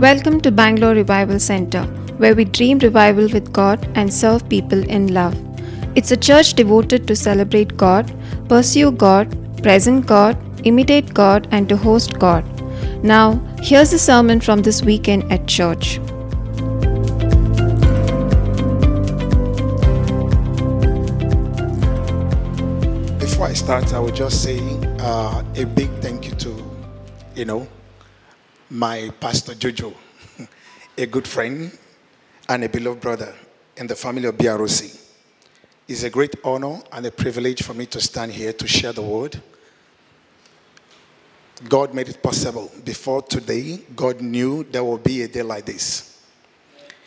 Welcome to Bangalore Revival Center, where we dream revival with God and serve people in love. It's a church devoted to celebrate God, pursue God, present God, imitate God, and to host God. Now, here's a sermon from this weekend at church. Before I start, I would just say uh, a big thank you to, you know, my pastor Jojo, a good friend and a beloved brother in the family of BROC. It's a great honor and a privilege for me to stand here to share the word. God made it possible. Before today, God knew there will be a day like this.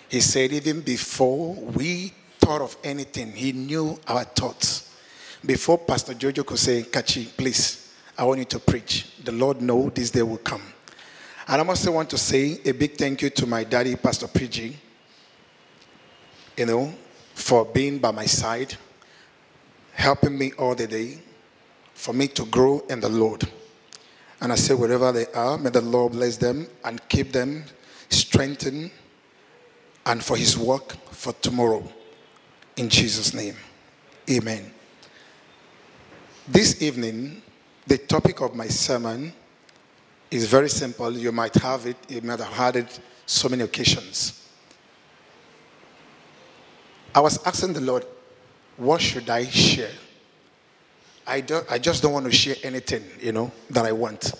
He said, even before we thought of anything, He knew our thoughts. Before Pastor Jojo could say, Kachi, please, I want you to preach. The Lord know this day will come. And I also want to say a big thank you to my daddy, Pastor PG, you know, for being by my side, helping me all the day, for me to grow in the Lord. And I say, wherever they are, may the Lord bless them and keep them strengthened and for his work for tomorrow. In Jesus' name. Amen. This evening, the topic of my sermon is very simple. You might have it, you might have had it so many occasions. I was asking the Lord, what should I share? I, don't, I just don't want to share anything, you know, that I want.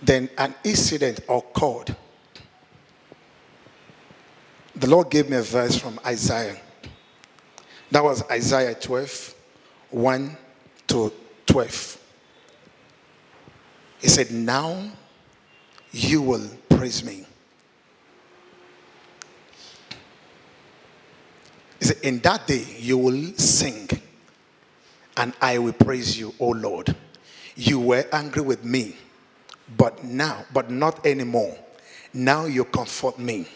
Then an incident occurred. The Lord gave me a verse from Isaiah. That was Isaiah 12, 1 to 12. He said, Now you will praise me. He said, In that day you will sing, and I will praise you, O Lord. You were angry with me, but now, but not anymore. Now you comfort me.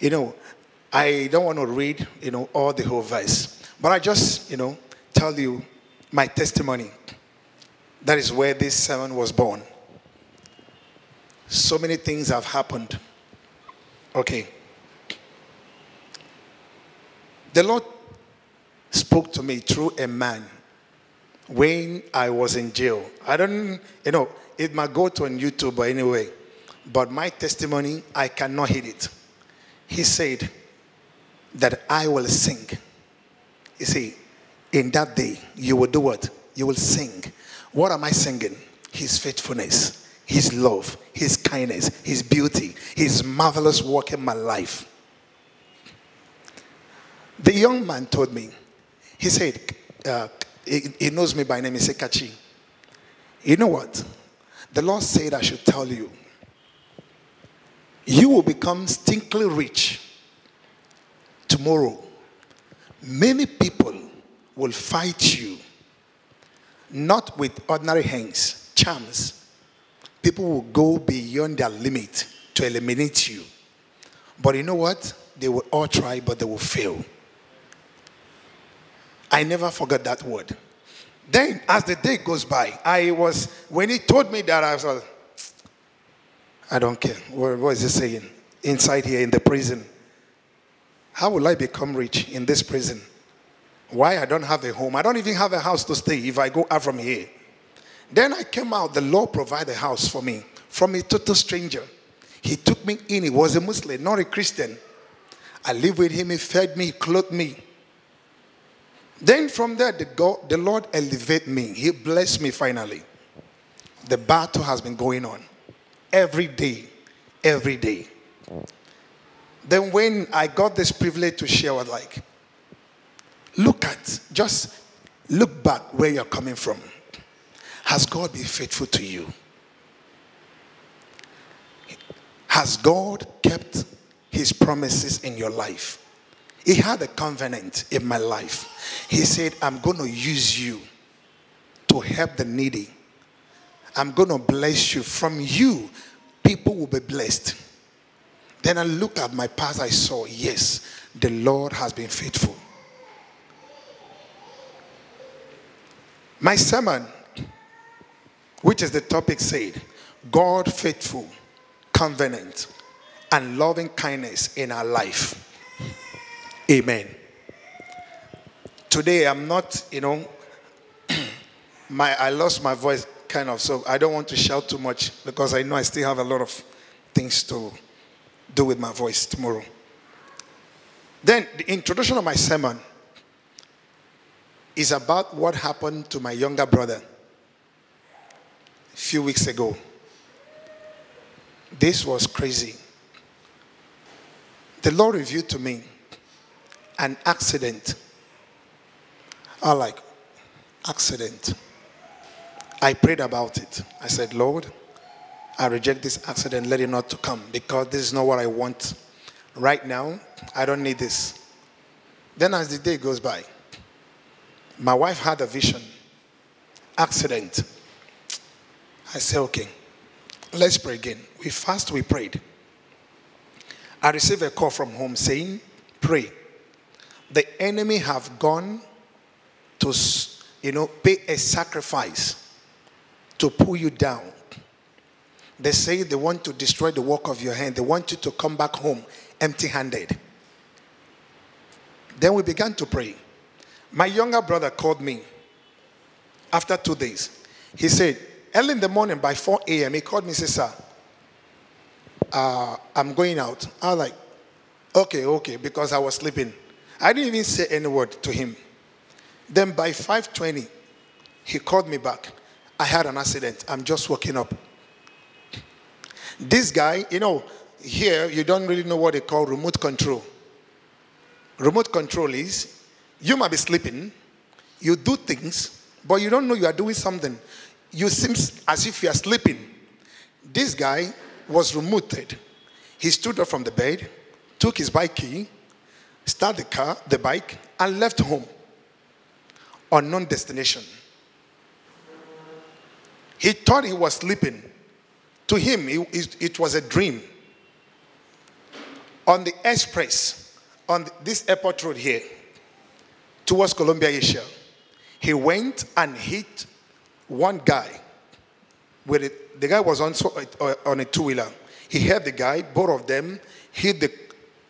You know, I don't want to read, you know, all the whole verse, but I just, you know, tell you my testimony. That is where this sermon was born. So many things have happened. Okay. The Lord spoke to me through a man when I was in jail. I don't, you know, it might go to on YouTube or anyway, but my testimony, I cannot hit it. He said that I will sing. You see, in that day, you will do what? You will sing. What am I singing? His faithfulness, His love, His kindness, His beauty, His marvelous work in my life. The young man told me, he said, uh, he, he knows me by name, he said, Kachi, you know what? The Lord said I should tell you, you will become stinkly rich tomorrow. Many people will fight you, not with ordinary hands, charms. People will go beyond their limit to eliminate you. But you know what? They will all try, but they will fail. I never forgot that word. Then, as the day goes by, I was, when he told me that, I was like, I don't care. What, what is he saying? Inside here in the prison. How will I become rich in this prison? Why I don't have a home? I don't even have a house to stay if I go out from here. Then I came out, the Lord provided a house for me from a total stranger. He took me in, he was a Muslim, not a Christian. I lived with him, he fed me, he clothed me. Then from there, the, God, the Lord elevated me. He blessed me finally. The battle has been going on every day, every day. Then when I got this privilege to share, I was like, look at, just look back where you're coming from. Has God been faithful to you? Has God kept his promises in your life? He had a covenant in my life. He said, I'm going to use you to help the needy. I'm going to bless you. From you, people will be blessed. Then I looked at my past, I saw, yes, the Lord has been faithful. My sermon, which is the topic, said, God faithful, covenant and loving kindness in our life. Amen. Today I'm not, you know, my I lost my voice kind of, so I don't want to shout too much because I know I still have a lot of things to do with my voice tomorrow. Then the introduction of my sermon is about what happened to my younger brother a few weeks ago. This was crazy. The Lord revealed to me an accident. I like accident. I prayed about it. I said, Lord, I reject this accident. Let it not to come because this is not what I want right now. I don't need this. Then, as the day goes by, my wife had a vision. Accident. I said, okay, let's pray again. We fast, we prayed. I received a call from home saying, pray. The enemy have gone to, you know, pay a sacrifice to pull you down. They say they want to destroy the work of your hand. They want you to come back home empty handed. Then we began to pray. My younger brother called me after two days. He said, early in the morning by 4 a.m., he called me and said, Sir, uh, I'm going out. I was like, Okay, okay, because I was sleeping. I didn't even say any word to him. Then by 5:20, he called me back. I had an accident. I'm just waking up. This guy, you know, here you don't really know what they call remote control. Remote control is you might be sleeping, you do things, but you don't know you are doing something. You seem as if you are sleeping. This guy was removed. He stood up from the bed, took his bike key, started the car, the bike, and left home. Unknown destination. He thought he was sleeping. To him, it, was a dream. On the express, on this airport road here, towards Columbia, Asia, he went and hit one guy. With it, the guy was on, on a two wheeler. He hit the guy, both of them hit the,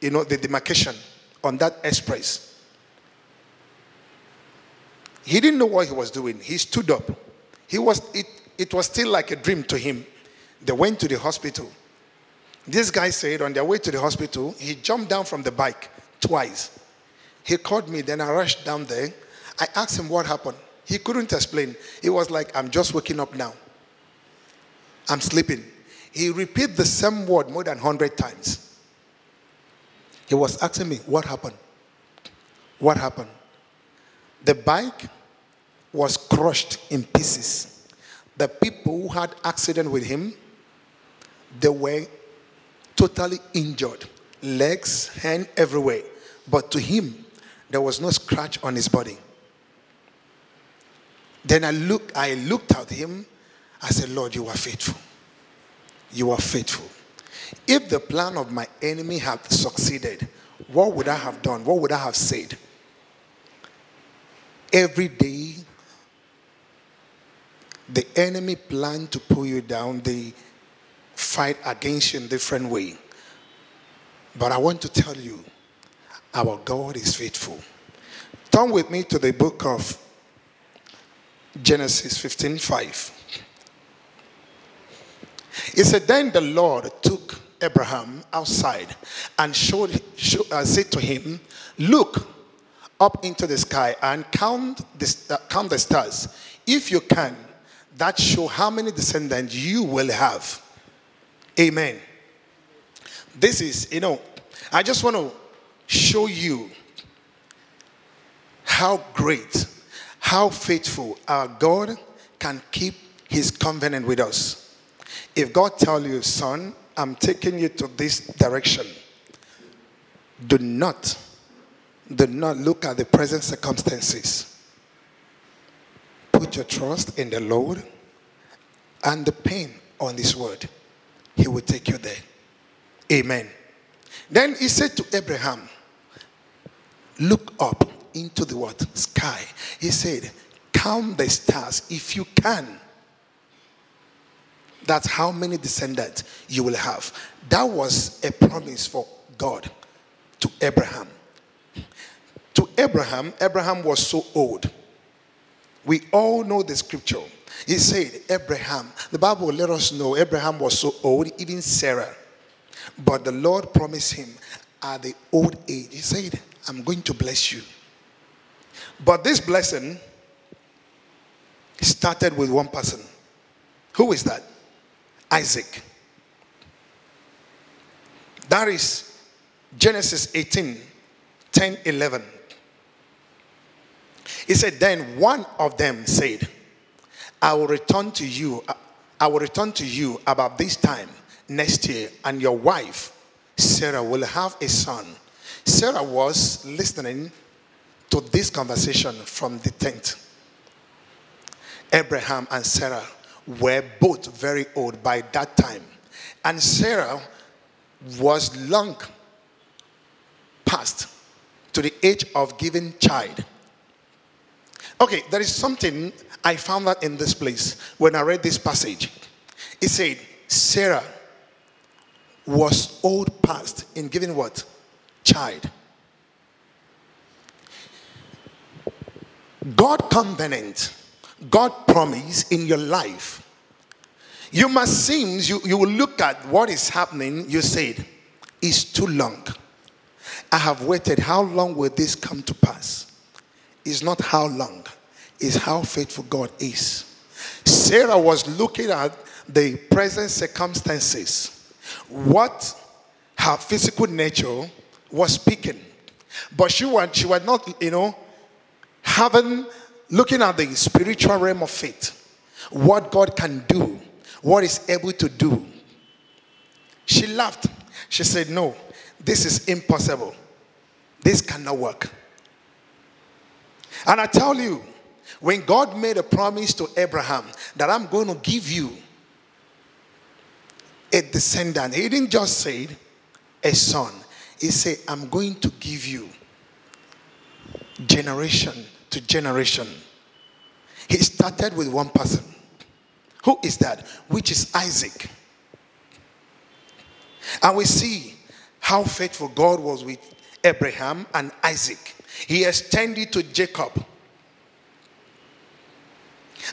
you know, the demarcation on that express. He didn't know what he was doing. He stood up. He was, it, it was still like a dream to him. They went to the hospital. This guy said on their way to the hospital, he jumped down from the bike twice. He called me, then I rushed down there. I asked him what happened. He couldn't explain. He was like, I'm just waking up now. I'm sleeping. He repeated the same word more than 100 times. He was asking me, What happened? What happened? The bike was crushed in pieces. The people who had accident with him, they were totally injured. Legs, hand, everywhere. But to him, there was no scratch on his body. Then I looked, I looked at him. I said, Lord, you are faithful. You are faithful. If the plan of my enemy had succeeded, what would I have done? What would I have said? Every day, the enemy plan to pull you down. They fight against you in different way. But I want to tell you, our God is faithful. Turn with me to the book of Genesis 15 5. It said, Then the Lord took Abraham outside and showed, uh, said to him, Look up into the sky and count the, uh, count the stars. If you can, that show how many descendants you will have. Amen. This is, you know, I just want to show you how great, how faithful our God can keep his covenant with us. If God tell you, son, I'm taking you to this direction, do not, do not look at the present circumstances. Put your trust in the Lord and the pain on this word. He will take you there. Amen. Then he said to Abraham, Look up into the what? Sky. He said, Count the stars if you can. That's how many descendants you will have. That was a promise for God to Abraham. To Abraham, Abraham was so old. We all know the scripture. He said, Abraham, the Bible let us know Abraham was so old, even Sarah. But the Lord promised him at the old age, He said, I'm going to bless you. But this blessing started with one person. Who is that? Isaac. That is Genesis 18 10 11. He said, Then one of them said, I will return to you. I will return to you about this time next year, and your wife, Sarah, will have a son. Sarah was listening to this conversation from the tent. Abraham and Sarah were both very old by that time. And Sarah was long past to the age of giving child. Okay, there is something I found that in this place when I read this passage. It said, Sarah was old past in giving what? Child. God covenant, God promise in your life. You must seem, you, you will look at what is happening, you said, it's too long. I have waited. How long will this come to pass? It's not how long, it's how faithful God is. Sarah was looking at the present circumstances, what her physical nature was speaking. But she was, she was not, you know, having, looking at the spiritual realm of faith, what God can do, what is able to do. She laughed. She said, No, this is impossible. This cannot work. And I tell you, when God made a promise to Abraham that I'm going to give you a descendant, he didn't just say a son, he said, I'm going to give you generation to generation. He started with one person. Who is that? Which is Isaac. And we see how faithful God was with Abraham and Isaac. He extended to Jacob.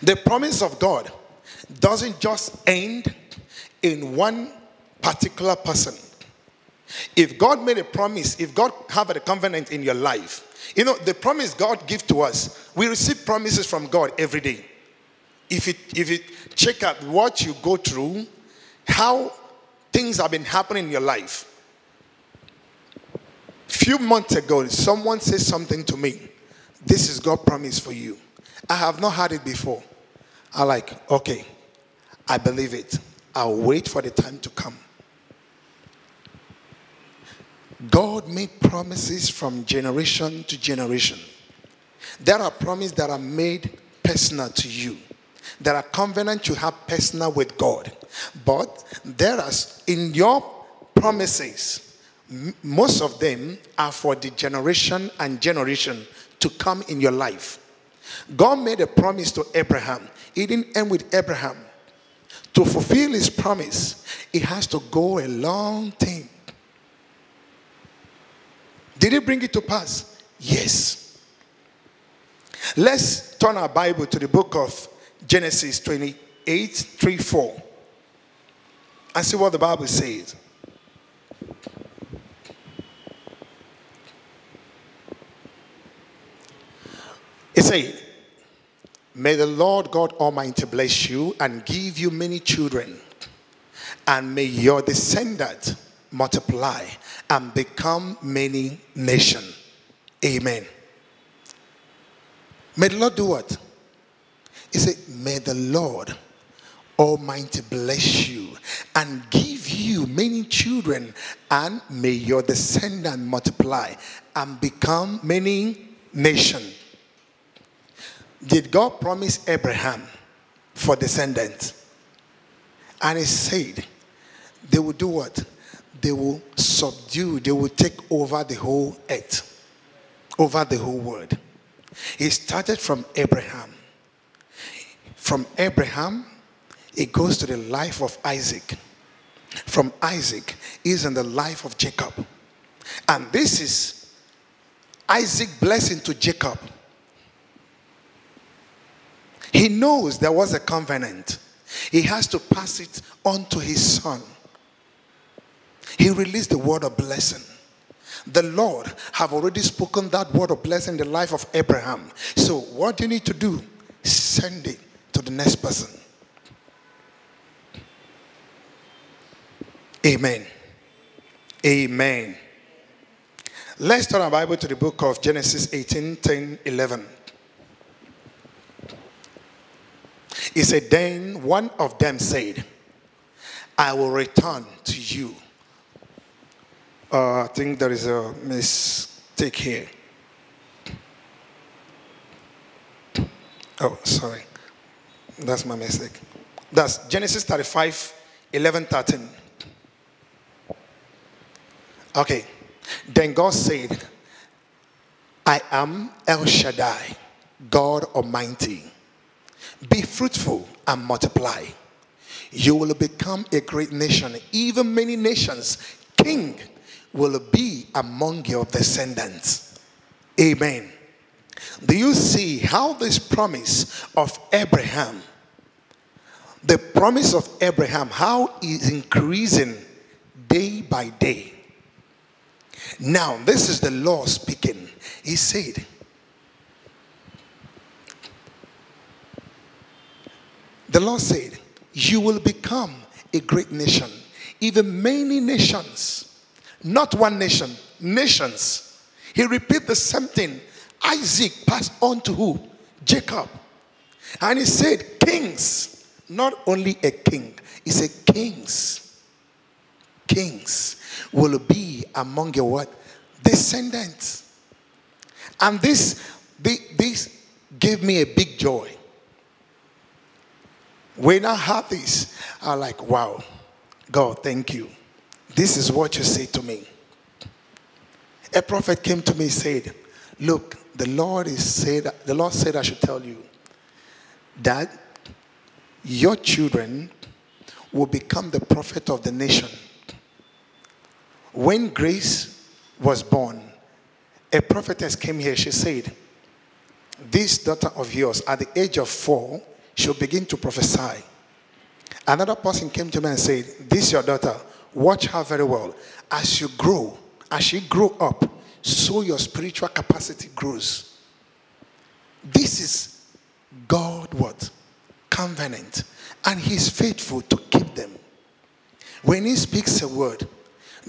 The promise of God doesn't just end in one particular person. If God made a promise, if God have a covenant in your life, you know, the promise God give to us, we receive promises from God every day. If you, if you check out what you go through, how things have been happening in your life. Few months ago, someone said something to me. This is God promise for you. I have not heard it before. I like, okay, I believe it. I'll wait for the time to come. God made promises from generation to generation. There are promises that are made personal to you. There are covenants you have personal with God. But there are in your promises, most of them are for the generation and generation to come in your life. God made a promise to Abraham. It didn't end with Abraham. To fulfill his promise, it has to go a long time. Did he bring it to pass? Yes. Let's turn our Bible to the book of Genesis 28 3 4 and see what the Bible says. It says, May the Lord God Almighty bless you and give you many children, and may your descendants multiply and become many nation. Amen. May the Lord do what? He said, May the Lord Almighty bless you and give you many children, and may your descendant multiply and become many nation. Did God promise Abraham for descendants? And he said, they will do what? They will subdue, they will take over the whole earth, over the whole world. It started from Abraham. From Abraham, it goes to the life of Isaac. From Isaac is in the life of Jacob. And this is Isaac blessing to Jacob. He knows there was a covenant. He has to pass it on to his son. He released the word of blessing. The Lord have already spoken that word of blessing in the life of Abraham. So what you need to do? Send it to the next person. Amen. Amen. Let's turn our Bible to the book of Genesis 18 10 11. He said, Then one of them said, I will return to you. Uh, I think there is a mistake here. Oh, sorry. That's my mistake. That's Genesis 35 11 13. Okay. Then God said, I am El Shaddai, God Almighty. Be fruitful and multiply. You will become a great nation. Even many nations, king will be among your descendants. Amen. Do you see how this promise of Abraham, the promise of Abraham, how is increasing day by day? Now, this is the law speaking. He said, The Lord said, You will become a great nation. Even many nations, not one nation, nations. He repeat the same thing. Isaac passed on to who? Jacob. And he said, Kings, not only a king, he said, Kings, kings will be among your what? Descendants. And this, this gave me a big joy when I had this, I like, wow, God, thank you. This is what you say to me. A prophet came to me and said, Look, the Lord is said the Lord said I should tell you that your children will become the prophet of the nation. When Grace was born, a prophetess came here. She said, This daughter of yours, at the age of four, she'll begin to prophesy. Another person came to me and said, This is your daughter. Watch her very well. As you grow, as she grow up, so your spiritual capacity grows. This is God what? Covenant. And He's faithful to keep them. When He speaks a word,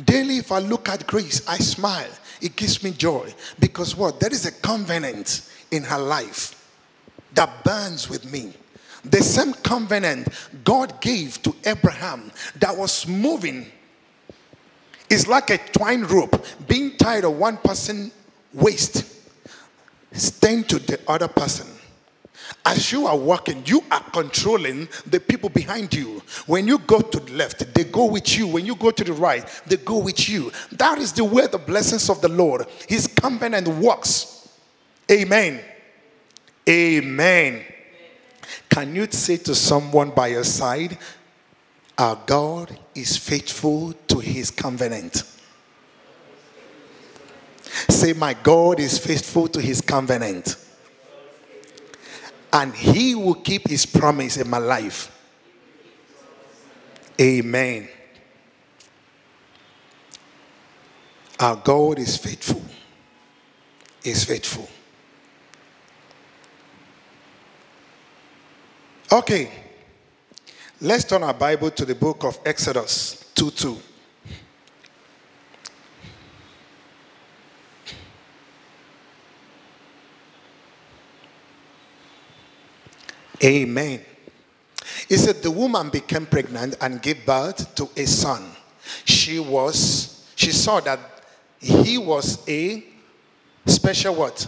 daily if I look at grace, I smile. It gives me joy. Because what? There is a covenant in her life that burns with me. The same covenant God gave to Abraham that was moving is like a twine rope being tied on one person's waist, staying to the other person. As you are walking, you are controlling the people behind you. When you go to the left, they go with you. When you go to the right, they go with you. That is the way the blessings of the Lord, His covenant works. Amen. Amen. Can you say to someone by your side, Our God is faithful to his covenant? Say, My God is faithful to his covenant. And he will keep his promise in my life. Amen. Our God is faithful. Is faithful. Okay. Let's turn our Bible to the book of Exodus 2 2. Amen. He said the woman became pregnant and gave birth to a son. She was, she saw that he was a special what?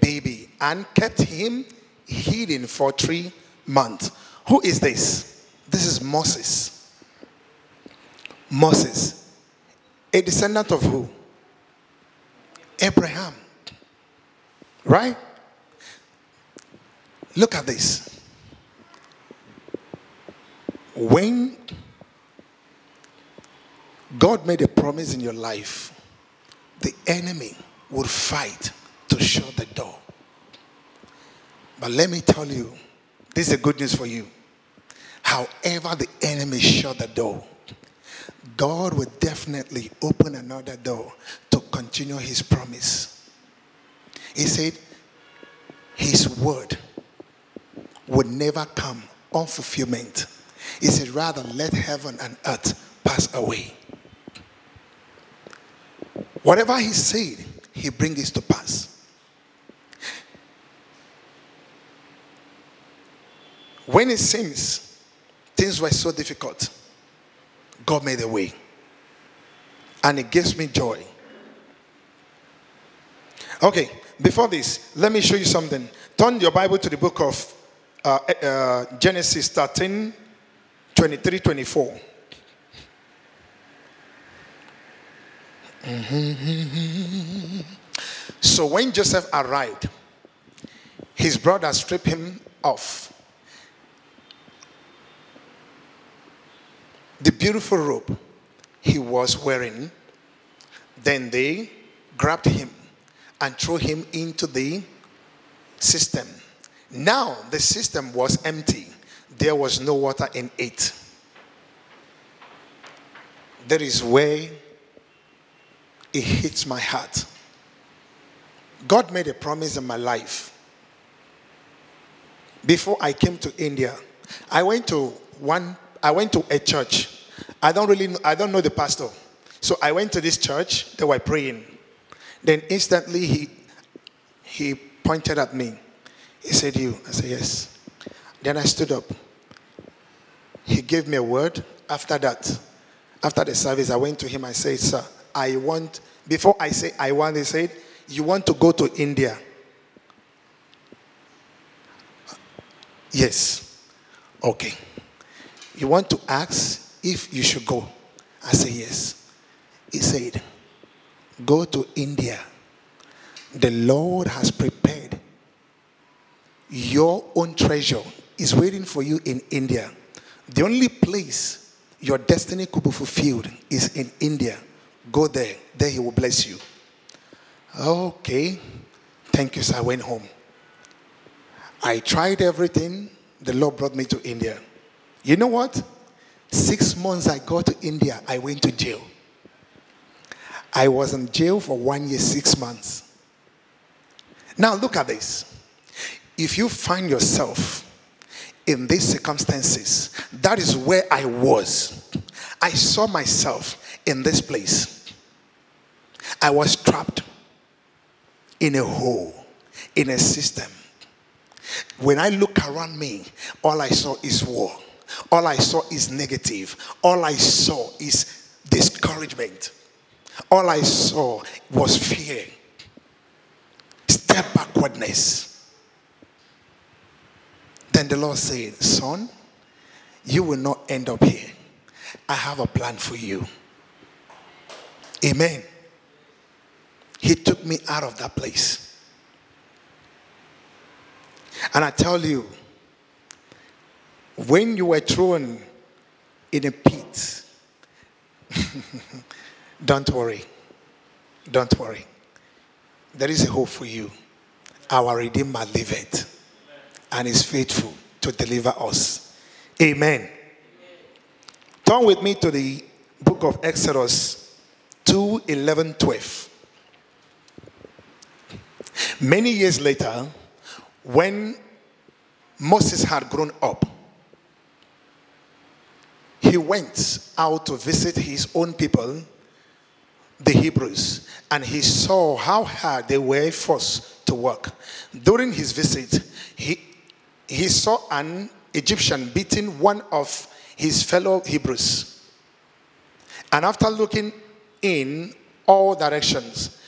Baby and kept him hidden for three months. Who is this? This is Moses. Moses. A descendant of who? Abraham. Right? Look at this. When God made a promise in your life, the enemy would fight to shut the door. But let me tell you, this is a good news for you. However, the enemy shut the door, God will definitely open another door to continue his promise. He said, His word would never come on fulfillment. He said, Rather, let heaven and earth pass away. Whatever He said, He brings it to pass. When it seems things were so difficult, God made a way. And it gives me joy. Okay, before this, let me show you something. Turn your Bible to the book of uh, uh, Genesis 13 23 24. So when Joseph arrived, his brother stripped him off. The beautiful robe he was wearing, then they grabbed him and threw him into the cistern. Now the cistern was empty, there was no water in it. That is where it hits my heart. God made a promise in my life. Before I came to India, I went to one I went to a church. I don't really know, I don't know the pastor. So I went to this church, they were praying. Then instantly he he pointed at me. He said, You. I said, Yes. Then I stood up. He gave me a word. After that, after the service, I went to him. I said, Sir, I want, before I say I want, he said, You want to go to India? Yes. Okay. You want to ask if you should go? I said, Yes. He said, Go to India. The Lord has prepared your own treasure is waiting for you in India. The only place your destiny could be fulfilled is in India. Go there, there He will bless you. Okay, thank you, sir. I went home. I tried everything. The Lord brought me to India. You know what? Six months I got to India, I went to jail. I was in jail for one year, six months. Now, look at this. If you find yourself in these circumstances, that is where I was. I saw myself in this place. I was trapped in a hole, in a system. When I look around me, all I saw is war. All I saw is negative. All I saw is discouragement. All I saw was fear, step backwardness. Then the Lord said, Son, you will not end up here. I have a plan for you. Amen. He took me out of that place. And I tell you, when you were thrown in a pit, don't worry. Don't worry. There is a hope for you. Our Redeemer liveth and is faithful to deliver us. Amen. Turn with me to the book of Exodus 2 11 12. Many years later, when Moses had grown up, he went out to visit his own people, the Hebrews, and he saw how hard they were forced to work. During his visit, he, he saw an Egyptian beating one of his fellow Hebrews. And after looking in all directions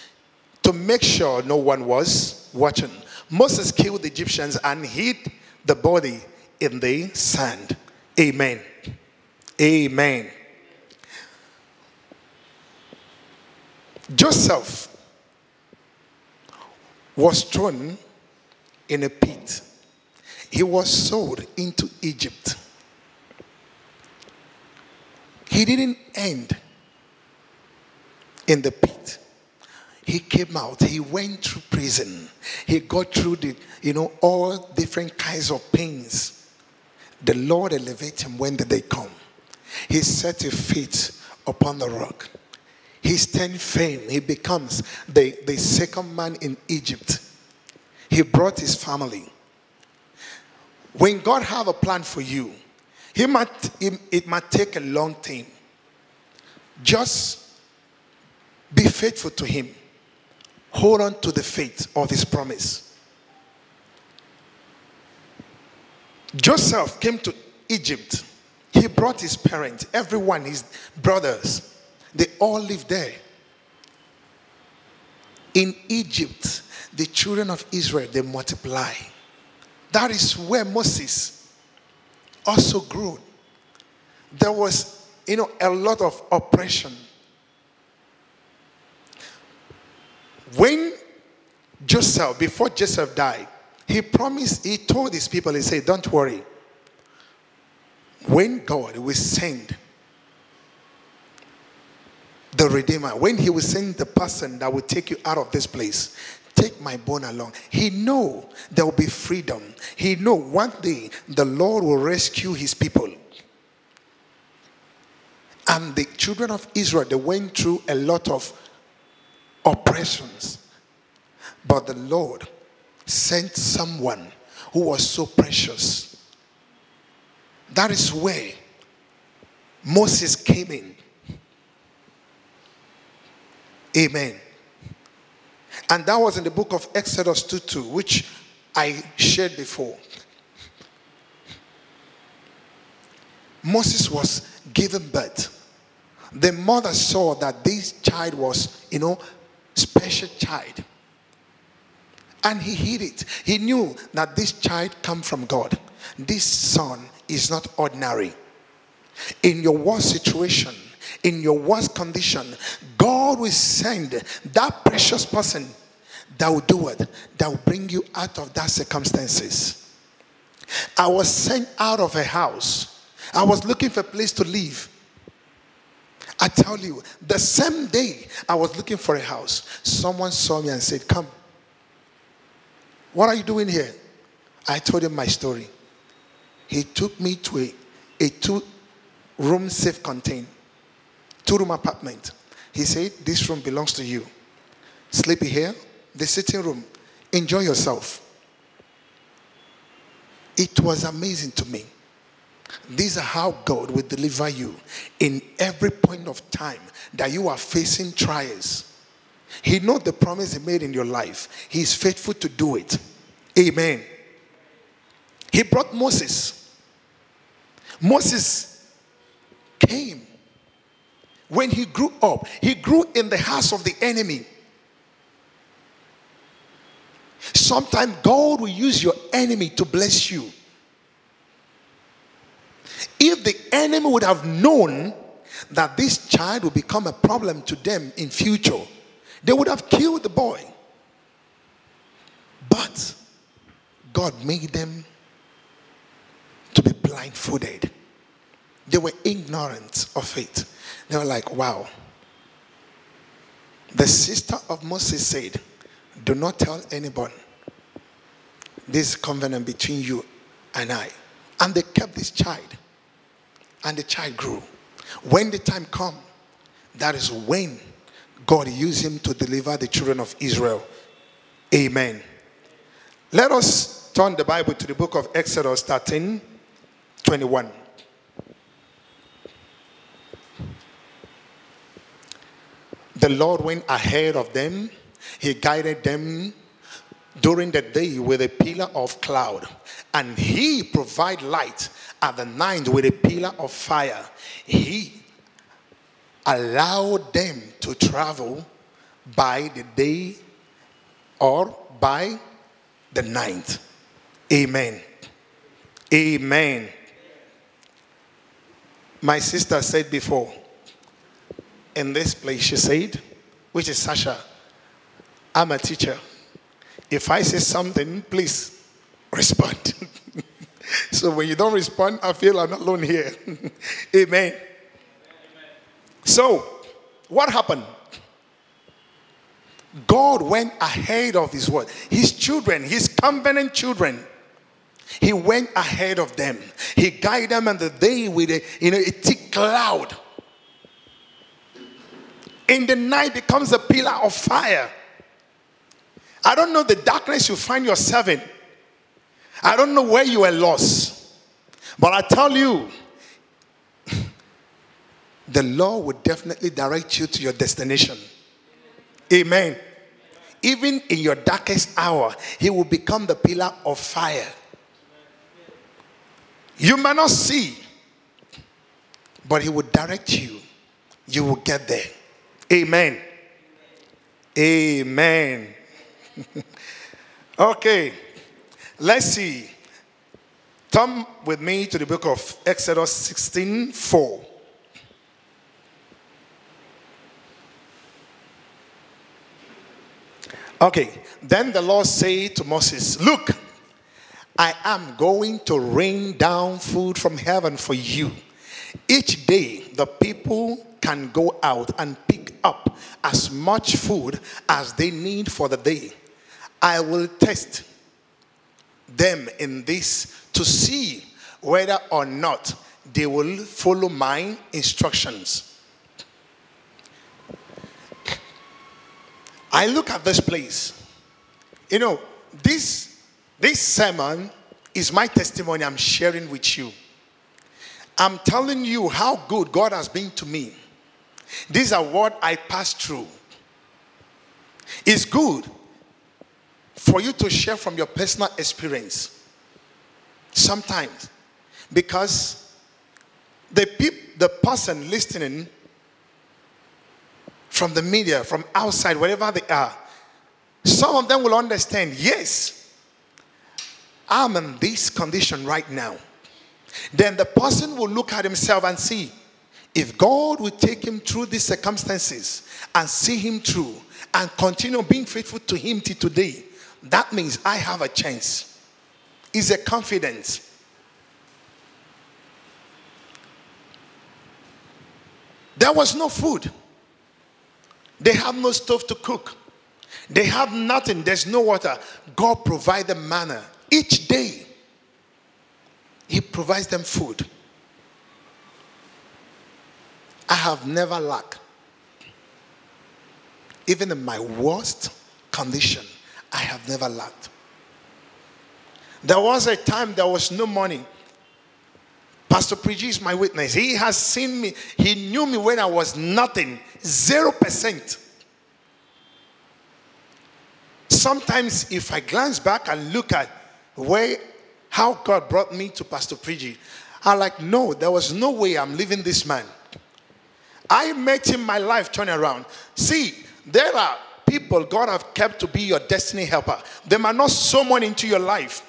to make sure no one was watching, Moses killed the Egyptians and hid the body in the sand. Amen. Amen. Joseph was thrown in a pit. He was sold into Egypt. he didn't end in the pit. He came out, he went through prison, he got through the, you know, all different kinds of pains. The Lord elevated him when did they come? He set his feet upon the rock. He stands fame. He becomes the, the second man in Egypt. He brought his family. When God have a plan for you, he might, it might take a long time. Just be faithful to him. Hold on to the faith of his promise. Joseph came to Egypt. He brought his parents, everyone, his brothers. They all lived there. In Egypt, the children of Israel they multiply. That is where Moses also grew. There was, you know, a lot of oppression. When Joseph, before Joseph died, he promised, he told his people, he said, Don't worry. When God will send the Redeemer, when he will send the person that will take you out of this place, take my bone along. He know there will be freedom. He know one day the Lord will rescue his people. And the children of Israel, they went through a lot of oppressions. But the Lord sent someone who was so precious. That is where Moses came in. Amen. And that was in the book of Exodus 2 2, which I shared before. Moses was given birth. The mother saw that this child was, you know, special child. And he hid it. He knew that this child come from God. This son is not ordinary. In your worst situation, in your worst condition, God will send that precious person that will do it, that will bring you out of that circumstances. I was sent out of a house. I was looking for a place to live. I tell you, the same day I was looking for a house, someone saw me and said, Come. What are you doing here? I told him my story. He took me to a, a two room safe contained, two room apartment. He said, This room belongs to you. Sleep here, the sitting room. Enjoy yourself. It was amazing to me. These are how God will deliver you in every point of time that you are facing trials. He knows the promise He made in your life. He is faithful to do it. Amen. He brought Moses. Moses came. When he grew up, he grew in the house of the enemy. Sometimes God will use your enemy to bless you. If the enemy would have known that this child would become a problem to them in future, they would have killed the boy. But God made them blindfolded. They were ignorant of it. They were like, wow. The sister of Moses said, Do not tell anyone this covenant between you and I. And they kept this child. And the child grew. When the time come, that is when God used him to deliver the children of Israel. Amen. Let us turn the Bible to the book of Exodus 13 21. The Lord went ahead of them, He guided them during the day with a pillar of cloud, and He provided light at the night with a pillar of fire. He allowed them to travel by the day or by the night. Amen. Amen. My sister said before, in this place, she said, which is Sasha, I'm a teacher. If I say something, please respond. so when you don't respond, I feel I'm alone here. Amen. So, what happened? God went ahead of his word. His children, his covenant children, he went ahead of them. He guided them in the day with a, you know, a thick cloud. In the night becomes a pillar of fire. I don't know the darkness you find yourself in. I don't know where you are lost. But I tell you, the Lord will definitely direct you to your destination. Amen. Even in your darkest hour, He will become the pillar of fire. You may not see, but He will direct you. You will get there. Amen. Amen. okay, let's see. Come with me to the book of Exodus 16 4. Okay, then the Lord said to Moses, Look, I am going to rain down food from heaven for you. Each day, the people can go out and pick up as much food as they need for the day. I will test them in this to see whether or not they will follow my instructions. I look at this place. You know, this, this sermon is my testimony I'm sharing with you. I'm telling you how good God has been to me. These are what I passed through. It's good for you to share from your personal experience sometimes because the, peop- the person listening from the media, from outside, wherever they are, some of them will understand yes, I'm in this condition right now. Then the person will look at himself and see if God will take him through these circumstances and see him through and continue being faithful to him till today, that means I have a chance. Is a confidence. There was no food. They have no stove to cook. They have nothing. There's no water. God provided manna each day. He provides them food. I have never lacked. Even in my worst condition, I have never lacked. There was a time there was no money. Pastor Prigi is my witness. He has seen me. He knew me when I was nothing, zero percent. Sometimes, if I glance back and look at where how God brought me to Pastor Prigi, I'm like, no, there was no way I'm leaving this man. I met him, my life turn around. See, there are people God have kept to be your destiny helper. They might not someone into your life,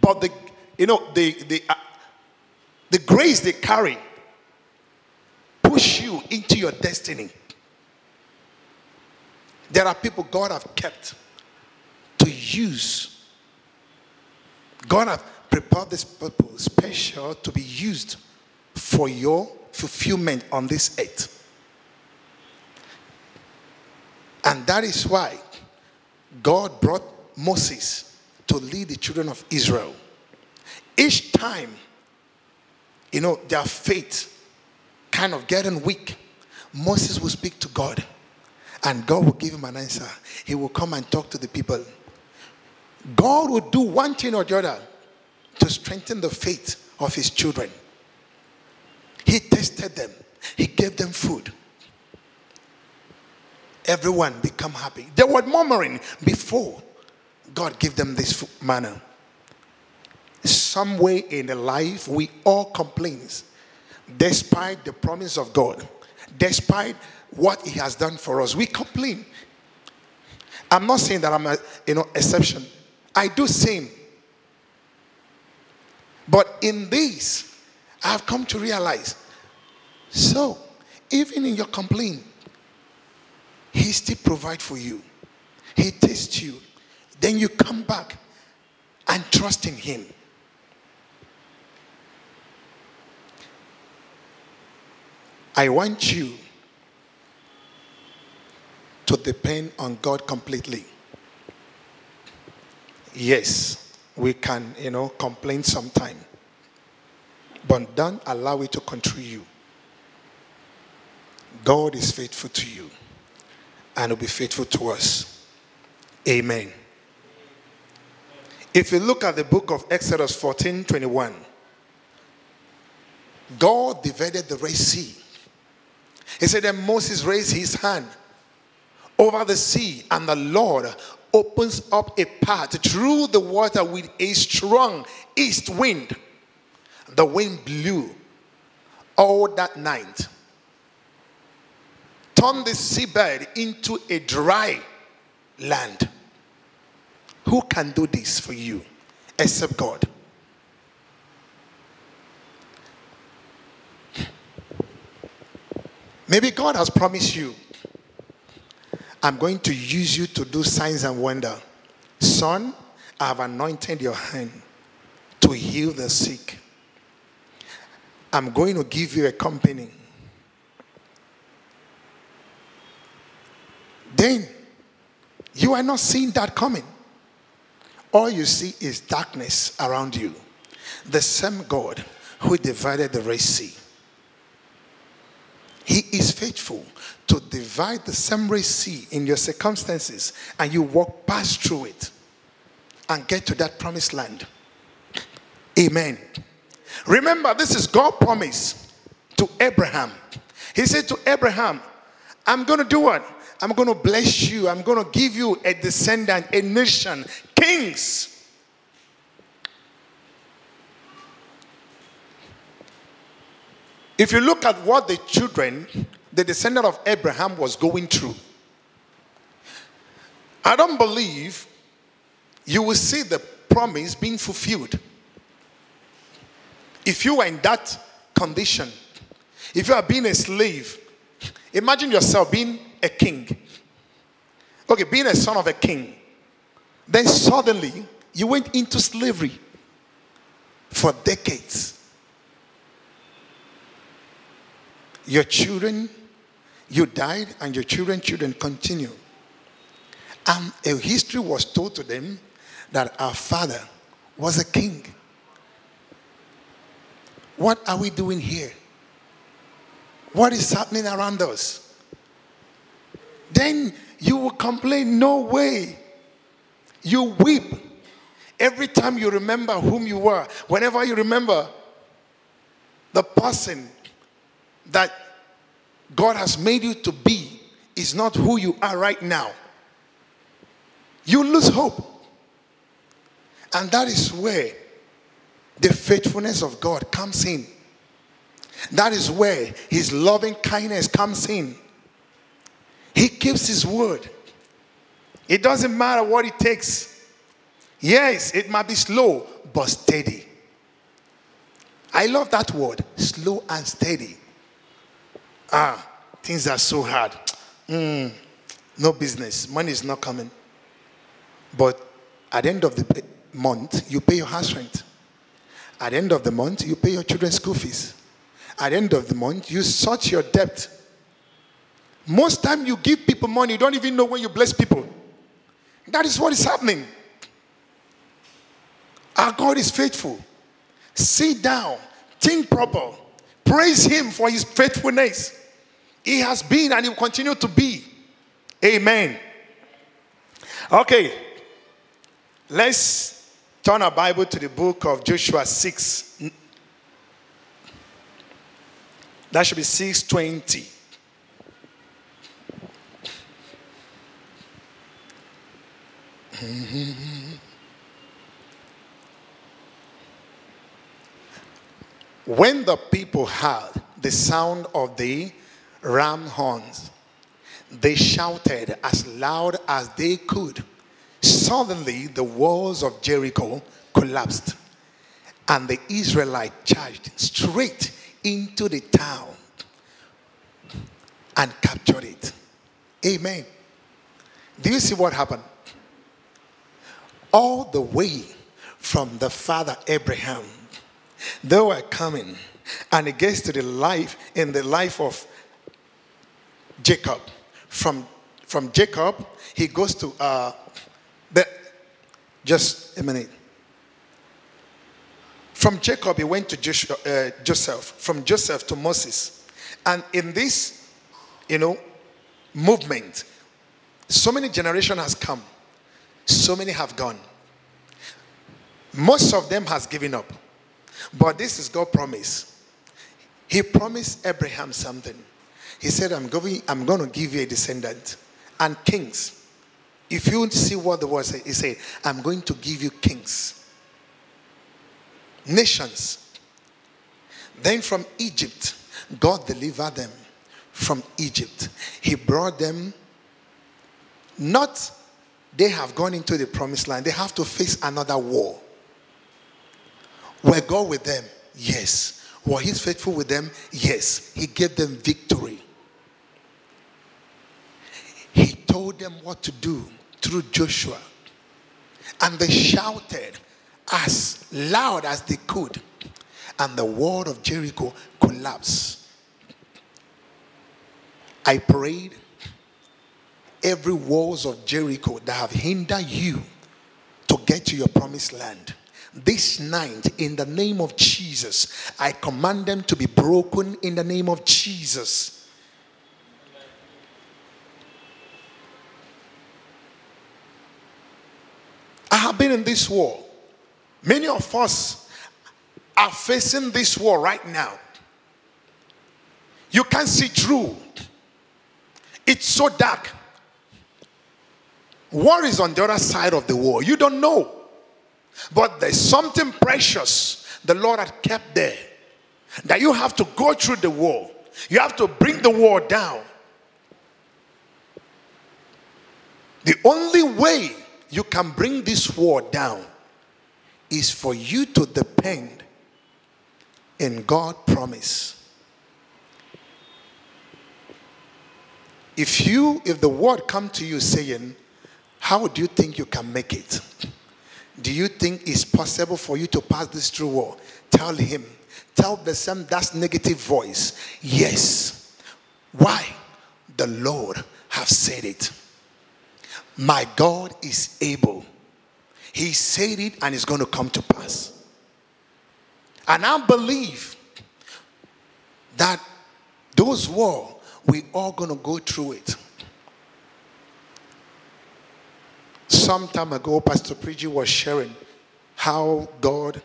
but the you know the the uh, the grace they carry push you into your destiny. There are people God have kept to use. God have prepared this people special to be used for your fulfillment on this earth. And that is why God brought Moses to lead the children of Israel. Each time, you know, their faith kind of getting weak, Moses will speak to God and God will give him an answer. He will come and talk to the people. God will do one thing or the other to strengthen the faith of his children. He tested them, he gave them food. Everyone become happy. They were murmuring before God gave them this manna. Some way in the life we all complains, despite the promise of God, despite what He has done for us. We complain. I'm not saying that I'm a you know exception. I do same. But in this, I've come to realize. So, even in your complaint, He still provide for you. He tests you. Then you come back and trust in Him. I want you to depend on God completely. Yes, we can, you know, complain sometime, but don't allow it to control you. God is faithful to you and will be faithful to us. Amen. If you look at the book of Exodus 14 21, God divided the Red Sea. He said that Moses raised his hand over the sea, and the Lord opens up a path through the water with a strong east wind. The wind blew all that night, turned the seabed into a dry land. Who can do this for you except God? Maybe God has promised you, I'm going to use you to do signs and wonder. Son, I have anointed your hand to heal the sick. I'm going to give you a company. Then you are not seeing that coming. All you see is darkness around you. The same God who divided the Red Sea he is faithful to divide the same Red Sea in your circumstances and you walk past through it and get to that promised land. Amen. Remember, this is God's promise to Abraham. He said to Abraham, I'm going to do what? I'm going to bless you. I'm going to give you a descendant, a nation, kings. If you look at what the children, the descendant of Abraham, was going through, I don't believe you will see the promise being fulfilled. If you are in that condition, if you are being a slave, imagine yourself being a king. Okay, being a son of a king. Then suddenly you went into slavery for decades. Your children, you died, and your children, children continue. And a history was told to them that our father was a king. What are we doing here? What is happening around us? Then you will complain, No way. You weep every time you remember whom you were. Whenever you remember the person that God has made you to be is not who you are right now, you lose hope. And that is where the faithfulness of God comes in. That is where his loving kindness comes in. He keeps his word. It doesn't matter what it takes. Yes, it might be slow, but steady. I love that word slow and steady. Ah, things are so hard. Mm, no business. Money is not coming. But at the end of the month, you pay your house rent. At the end of the month, you pay your children's school fees. At the end of the month, you sort your debt. Most time you give people money, you don't even know when you bless people. That is what is happening. Our God is faithful. Sit down, think proper, praise Him for His faithfulness. He has been and He will continue to be. Amen. Okay, let's turn our Bible to the book of Joshua 6. That should be 620. When the people heard the sound of the ram horns, they shouted as loud as they could. Suddenly, the walls of Jericho collapsed, and the Israelites charged straight into the town and captured it. Amen. Do you see what happened? All the way from the father Abraham, they were coming, and it gets to the life in the life of Jacob from From Jacob, he goes to uh, the, just a minute. From Jacob, he went to Joshua, uh, Joseph. From Joseph to Moses. And in this, you know, movement, so many generation has come. So many have gone. Most of them has given up. But this is God's promise. He promised Abraham something. He said, I'm going, I'm going to give you a descendant and kings. If you see what the word said, he said, I'm going to give you kings nations. Then from Egypt, God delivered them from Egypt. He brought them, not they have gone into the promised land, they have to face another war. Were God with them? Yes. Were He faithful with them? Yes. He gave them victory. He told them what to do through Joshua. And they shouted, as loud as they could, and the wall of Jericho collapsed. I prayed every walls of Jericho that have hindered you to get to your promised land. This night, in the name of Jesus, I command them to be broken in the name of Jesus. I have been in this war Many of us are facing this war right now. You can't see through. It's so dark. War is on the other side of the war. You don't know. But there's something precious the Lord had kept there that you have to go through the war. You have to bring the war down. The only way you can bring this war down is for you to depend in God's promise. If you, if the word come to you saying, how do you think you can make it? Do you think it's possible for you to pass this through war? Tell him. Tell the same that's negative voice. Yes. Why? The Lord have said it. My God is able he said it and it's going to come to pass. And I believe that those war, we all going to go through it. Some time ago, Pastor Priji was sharing how God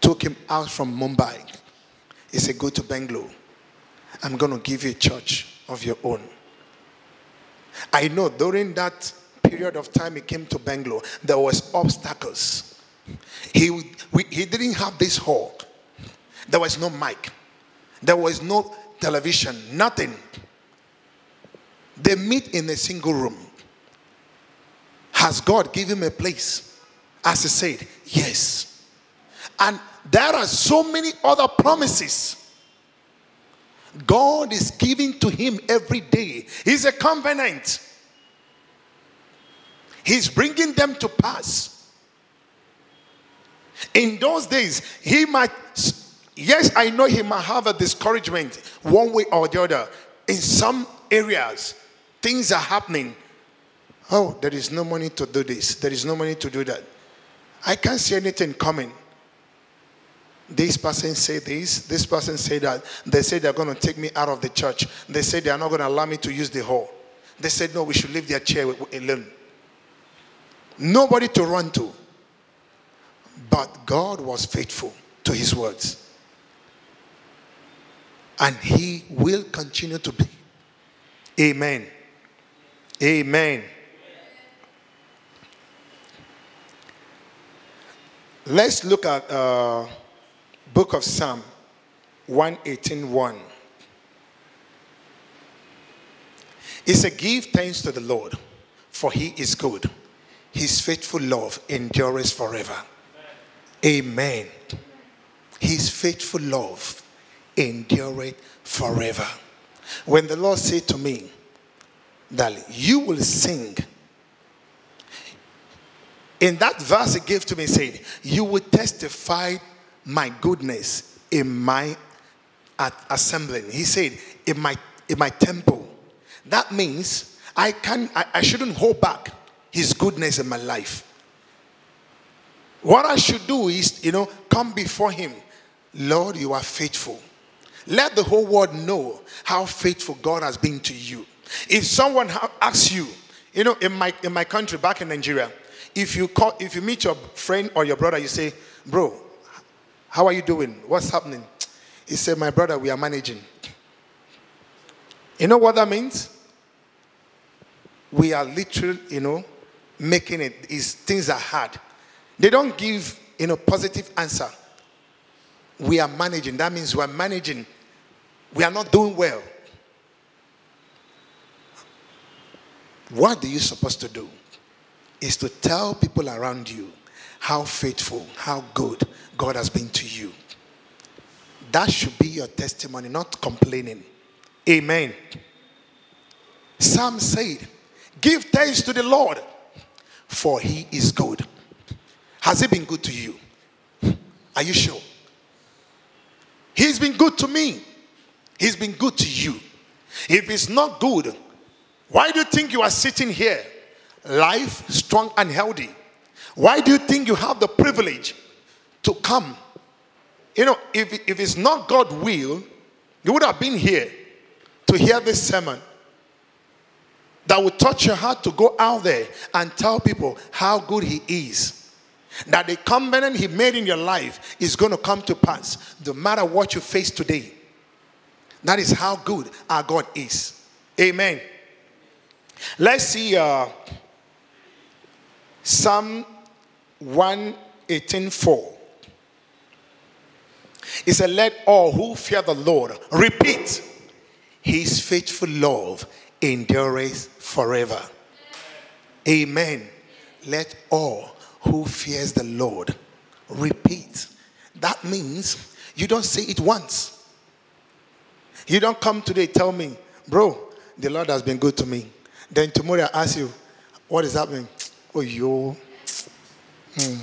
took him out from Mumbai. He said, Go to Bangalore. I'm going to give you a church of your own. I know during that period of time he came to Bangalore, there was obstacles. He, we, he didn't have this hall. There was no mic. There was no television, nothing. They meet in a single room. Has God given him a place? As he said, yes. And there are so many other promises. God is giving to him every day. He's a covenant. He's bringing them to pass. In those days, he might, yes, I know he might have a discouragement one way or the other. In some areas, things are happening. Oh, there is no money to do this, there is no money to do that. I can't see anything coming. This person say this, this person say that. They say they're going to take me out of the church. They say they are not going to allow me to use the hall. They said, no, we should leave their chair alone nobody to run to. But God was faithful to his words. And he will continue to be. Amen. Amen. Let's look at uh, book of Psalm 118.1. 1. It's a give thanks to the Lord, for he is good his faithful love endures forever. Amen. His faithful love endureth forever. When the Lord said to me that you will sing, in that verse he gave to me, said, You will testify my goodness in my assembling. He said, in my in my temple. That means I can I, I shouldn't hold back his goodness in my life. What I should do is, you know, come before him. Lord, you are faithful. Let the whole world know how faithful God has been to you. If someone asks you, you know, in my in my country back in Nigeria, if you call if you meet your friend or your brother, you say, "Bro, how are you doing? What's happening?" He said, "My brother, we are managing." You know what that means? We are literally, you know, making it. Is things are hard. They don't give, you know, positive answer. We are managing. That means we are managing. We are not doing well. What are you supposed to do? Is to tell people around you how faithful, how good God has been to you. That should be your testimony, not complaining. Amen. Psalm said, Give thanks to the Lord, for he is good. Has he been good to you? Are you sure? He's been good to me. He's been good to you. If it's not good, why do you think you are sitting here, life, strong, and healthy? Why do you think you have the privilege to come? You know, if, if it's not God's will, you would have been here to hear this sermon that will touch your heart to go out there and tell people how good He is. That the covenant He made in your life is going to come to pass no matter what you face today. That is how good our God is. Amen. Let's see uh, Psalm 118 4. It said, Let all who fear the Lord repeat, His faithful love endures forever. Amen. Let all who fears the Lord repeat. That means you don't say it once. You don't come today tell me, bro, the Lord has been good to me. Then tomorrow I ask you, what is happening? Oh, yo, hmm,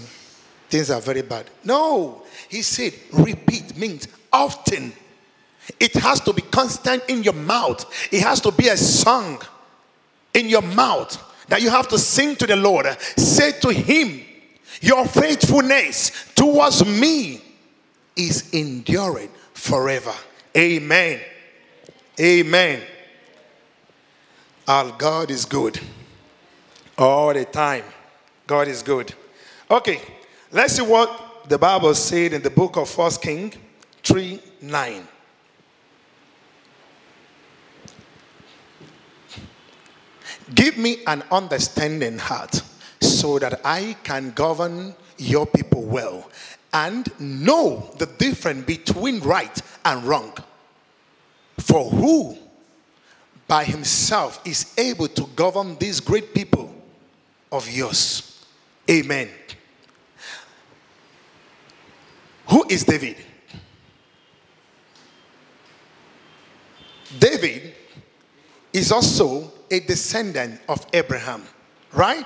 things are very bad. No, he said, repeat means often. It has to be constant in your mouth. It has to be a song in your mouth that you have to sing to the Lord. Say to Him, Your faithfulness towards me is enduring forever. Amen. Amen. Our God is good all the time. God is good. Okay, let's see what the Bible said in the book of First King 3 9. Give me an understanding heart so that I can govern your people well and know the difference between right and wrong. For who by himself is able to govern these great people of yours? Amen. Who is David? David is also a descendant of Abraham, right?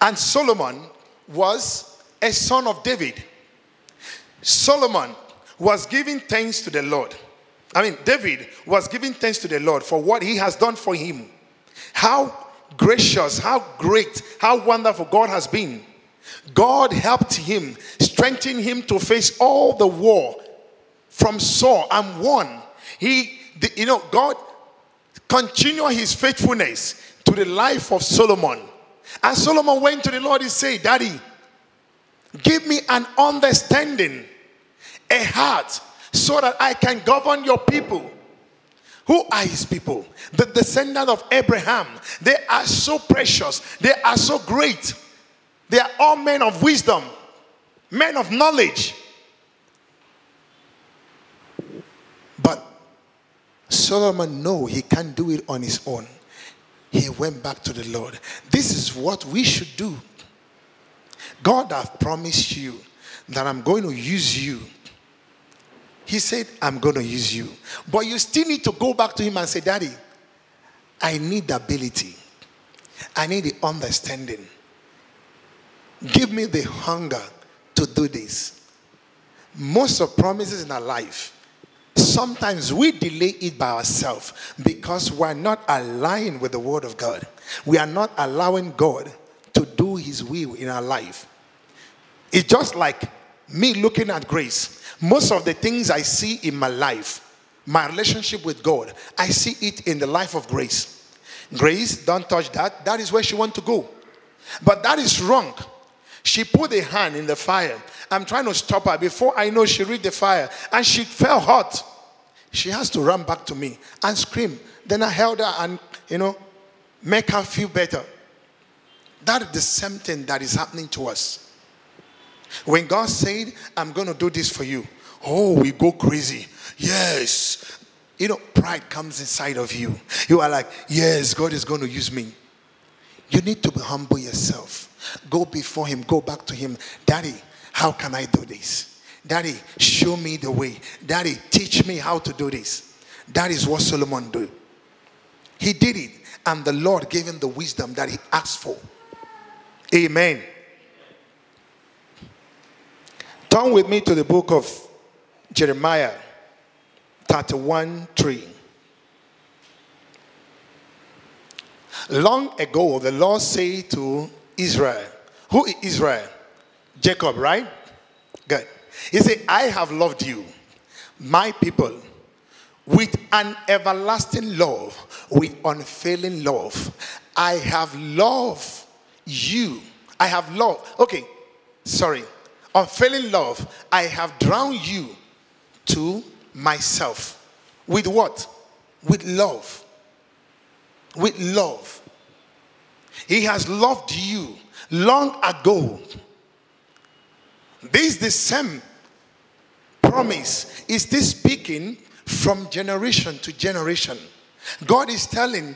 And Solomon was a son of David. Solomon was giving thanks to the Lord. I mean, David was giving thanks to the Lord for what he has done for him. How gracious, how great, how wonderful God has been. God helped him, strengthened him to face all the war from Saul and won. He, the, you know, God continued his faithfulness to the life of Solomon. And Solomon went to the Lord and said, Daddy, give me an understanding, a heart, so that I can govern your people. Who are his people? The descendant of Abraham. They are so precious. They are so great. They are all men of wisdom, men of knowledge. But Solomon know he can't do it on his own. He went back to the Lord. This is what we should do. God have promised you that I'm going to use you. He said, I'm going to use you. But you still need to go back to him and say, Daddy, I need the ability. I need the understanding. Give me the hunger to do this. Most of promises in our life, Sometimes we delay it by ourselves because we're not aligned with the Word of God. We are not allowing God to do His will in our life. It's just like me looking at grace. Most of the things I see in my life, my relationship with God, I see it in the life of grace. Grace, don't touch that. That is where she want to go. But that is wrong. She put a hand in the fire. I'm trying to stop her. Before I know, she read the fire and she felt hot. She has to run back to me and scream. Then I held her and, you know, make her feel better. That is the same thing that is happening to us. When God said, I'm going to do this for you, oh, we go crazy. Yes. You know, pride comes inside of you. You are like, yes, God is going to use me. You need to be humble yourself. Go before Him, go back to Him. Daddy, how can I do this? Daddy, show me the way. Daddy, teach me how to do this. That is what Solomon did. He did it, and the Lord gave him the wisdom that he asked for. Amen. Turn with me to the book of Jeremiah 31 3. Long ago, the Lord said to Israel, Who is Israel? Jacob, right? Good. He said, I have loved you, my people, with an everlasting love, with unfailing love. I have loved you. I have loved. Okay, sorry. Unfailing love. I have drawn you to myself. With what? With love. With love. He has loved you long ago. This is the same promise. Is this speaking from generation to generation? God is telling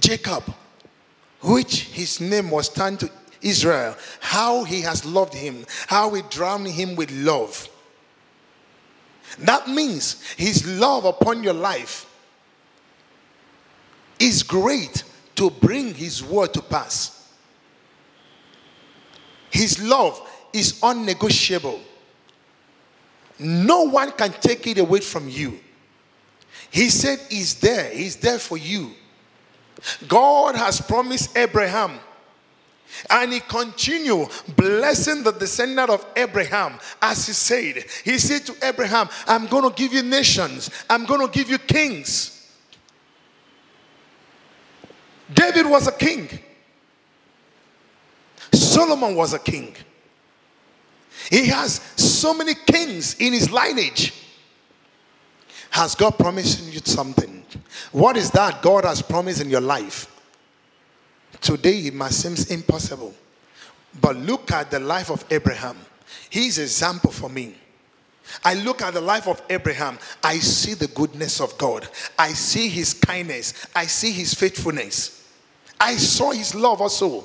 Jacob, which his name was turned to Israel, how he has loved him, how he drowned him with love. That means his love upon your life is great to bring his word to pass. His love is unnegotiable. No one can take it away from you. He said, He's there, He's there for you. God has promised Abraham. And he continued blessing the descendant of Abraham as he said. He said to Abraham, I'm going to give you nations, I'm going to give you kings. David was a king, Solomon was a king. He has so many kings in his lineage. Has God promised you something? What is that God has promised in your life? Today it must seem impossible. But look at the life of Abraham. He's an example for me. I look at the life of Abraham, I see the goodness of God. I see his kindness. I see his faithfulness. I saw his love also.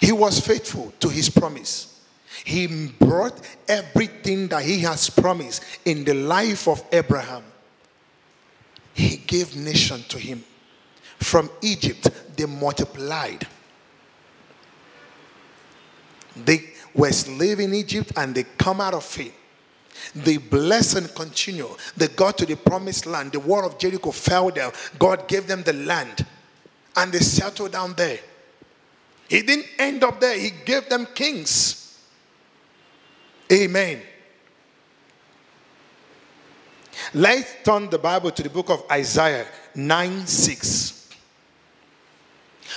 He was faithful to his promise. He brought everything that he has promised in the life of Abraham. He gave nation to him. From Egypt, they multiplied. They were slaves in Egypt and they come out of it. They bless and continue. They got to the promised land. The wall of Jericho fell down. God gave them the land and they settled down there. He didn't end up there, He gave them kings. Amen. Let's turn the Bible to the book of Isaiah 9 6.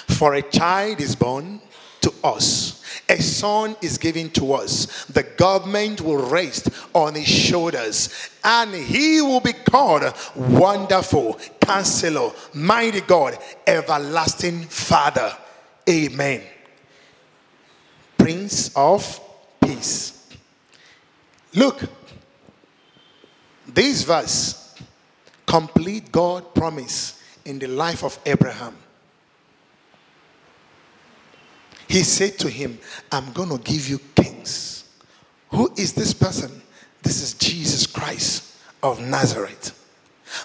For a child is born to us, a son is given to us. The government will rest on his shoulders, and he will be called Wonderful Counselor, Mighty God, Everlasting Father. Amen. Prince of Peace. Look, this verse complete God promise in the life of Abraham. He said to him, I'm going to give you kings. Who is this person? This is Jesus Christ of Nazareth.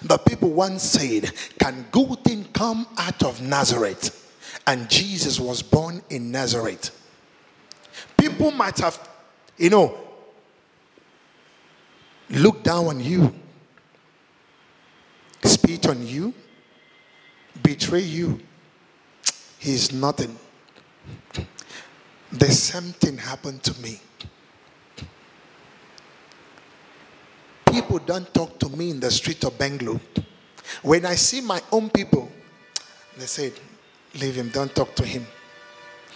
The people once said, Can good thing come out of Nazareth? And Jesus was born in Nazareth. People might have you know, look down on you, spit on you, betray you, he's nothing. The same thing happened to me. People don't talk to me in the street of Bangalore. When I see my own people, they say, Leave him, don't talk to him.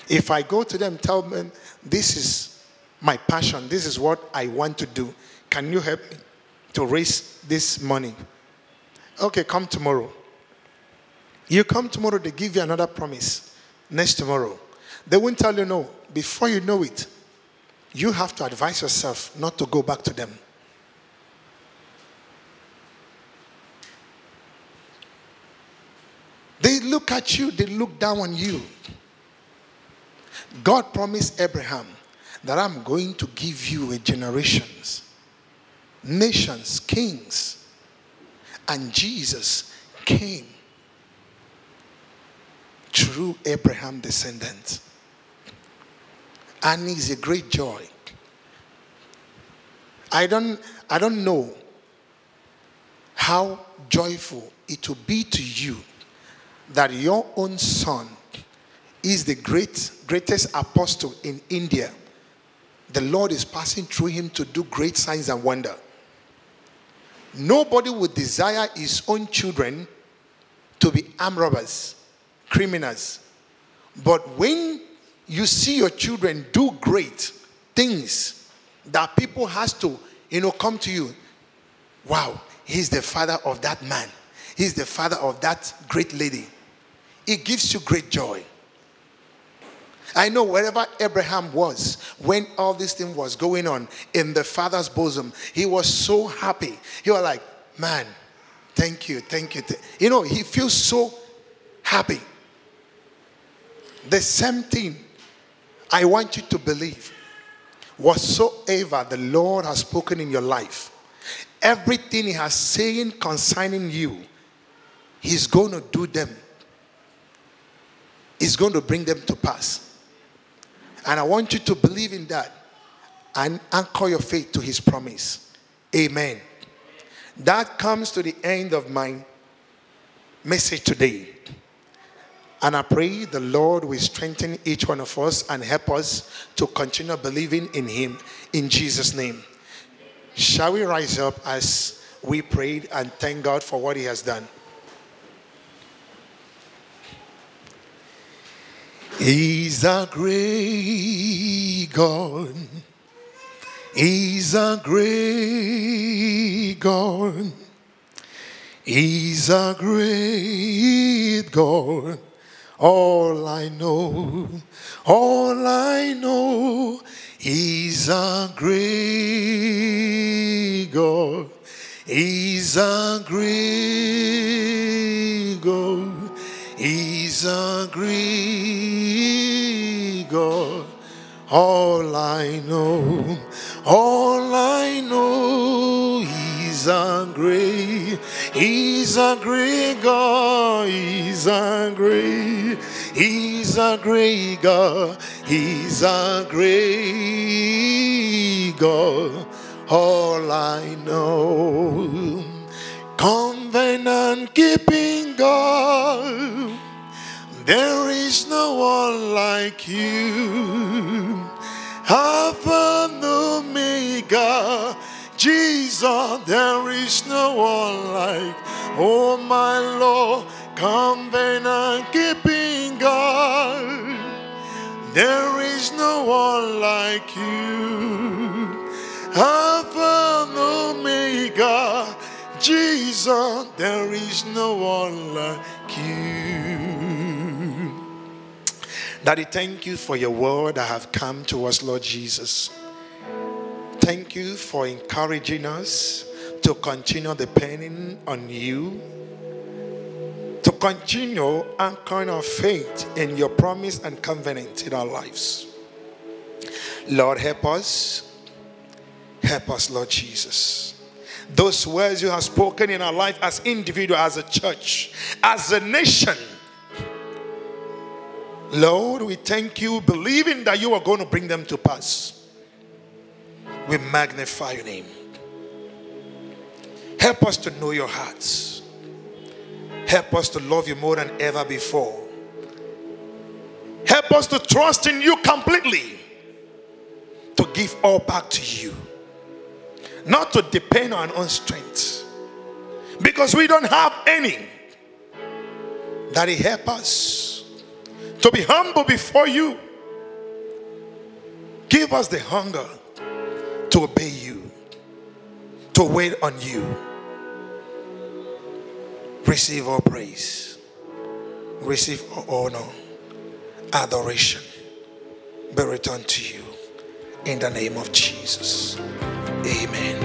If I go to them, tell them, This is my passion, this is what I want to do. Can you help me to raise this money? Okay, come tomorrow. You come tomorrow, they give you another promise. Next tomorrow. They won't tell you no. Before you know it, you have to advise yourself not to go back to them. They look at you, they look down on you. God promised Abraham that I'm going to give you a generations, nations, kings. And Jesus came through Abraham descendants. And it's a great joy. I don't, I don't know how joyful it will be to you that your own son is the great, greatest apostle in India. The Lord is passing through him to do great signs and wonder. Nobody would desire his own children to be armed robbers, criminals. But when you see your children do great things that people has to, you know, come to you, wow, he's the father of that man. He's the father of that great lady. It gives you great joy. I know wherever Abraham was, when all this thing was going on in the father's bosom, he was so happy. He was like, man, thank you, thank you. You know, he feels so happy. The same thing I want you to believe. Whatsoever the Lord has spoken in your life, everything He has saying concerning you, He's going to do them. He's going to bring them to pass. And I want you to believe in that and anchor your faith to His promise. Amen. That comes to the end of my message today. And I pray the Lord will strengthen each one of us and help us to continue believing in Him in Jesus' name. Shall we rise up as we prayed and thank God for what He has done? He's a great God. He's a great God. He's a great God. All I know, all I know, He's a great God. He's a great God. He's a great God. All I know, all I know, He's a great, He's a great God, He's a great, He's a great God, He's a great God. All I know, covenant keeping God. There is no one like you. Alpha and Omega. Jesus, there is no one like, oh my Lord, covenant keeping God. There is no one like you. Alpha and Omega. Jesus, there is no one like you. Daddy, thank you for your word that have come to us, Lord Jesus. Thank you for encouraging us to continue depending on you, to continue anchoring our faith in your promise and covenant in our lives. Lord, help us. Help us, Lord Jesus. Those words you have spoken in our life as individual, as a church, as a nation. Lord, we thank you, believing that you are going to bring them to pass. We magnify your name. Help us to know your hearts. Help us to love you more than ever before. Help us to trust in you completely. To give all back to you. Not to depend on our own strength. Because we don't have any. That He help us to be humble before you. Give us the hunger to obey you, to wait on you. Receive all praise, receive all honor, adoration be returned to you in the name of Jesus. Amen.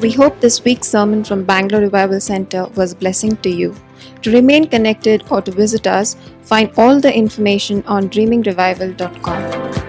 We hope this week's sermon from Bangalore Revival Center was a blessing to you. To remain connected or to visit us, find all the information on dreamingrevival.com.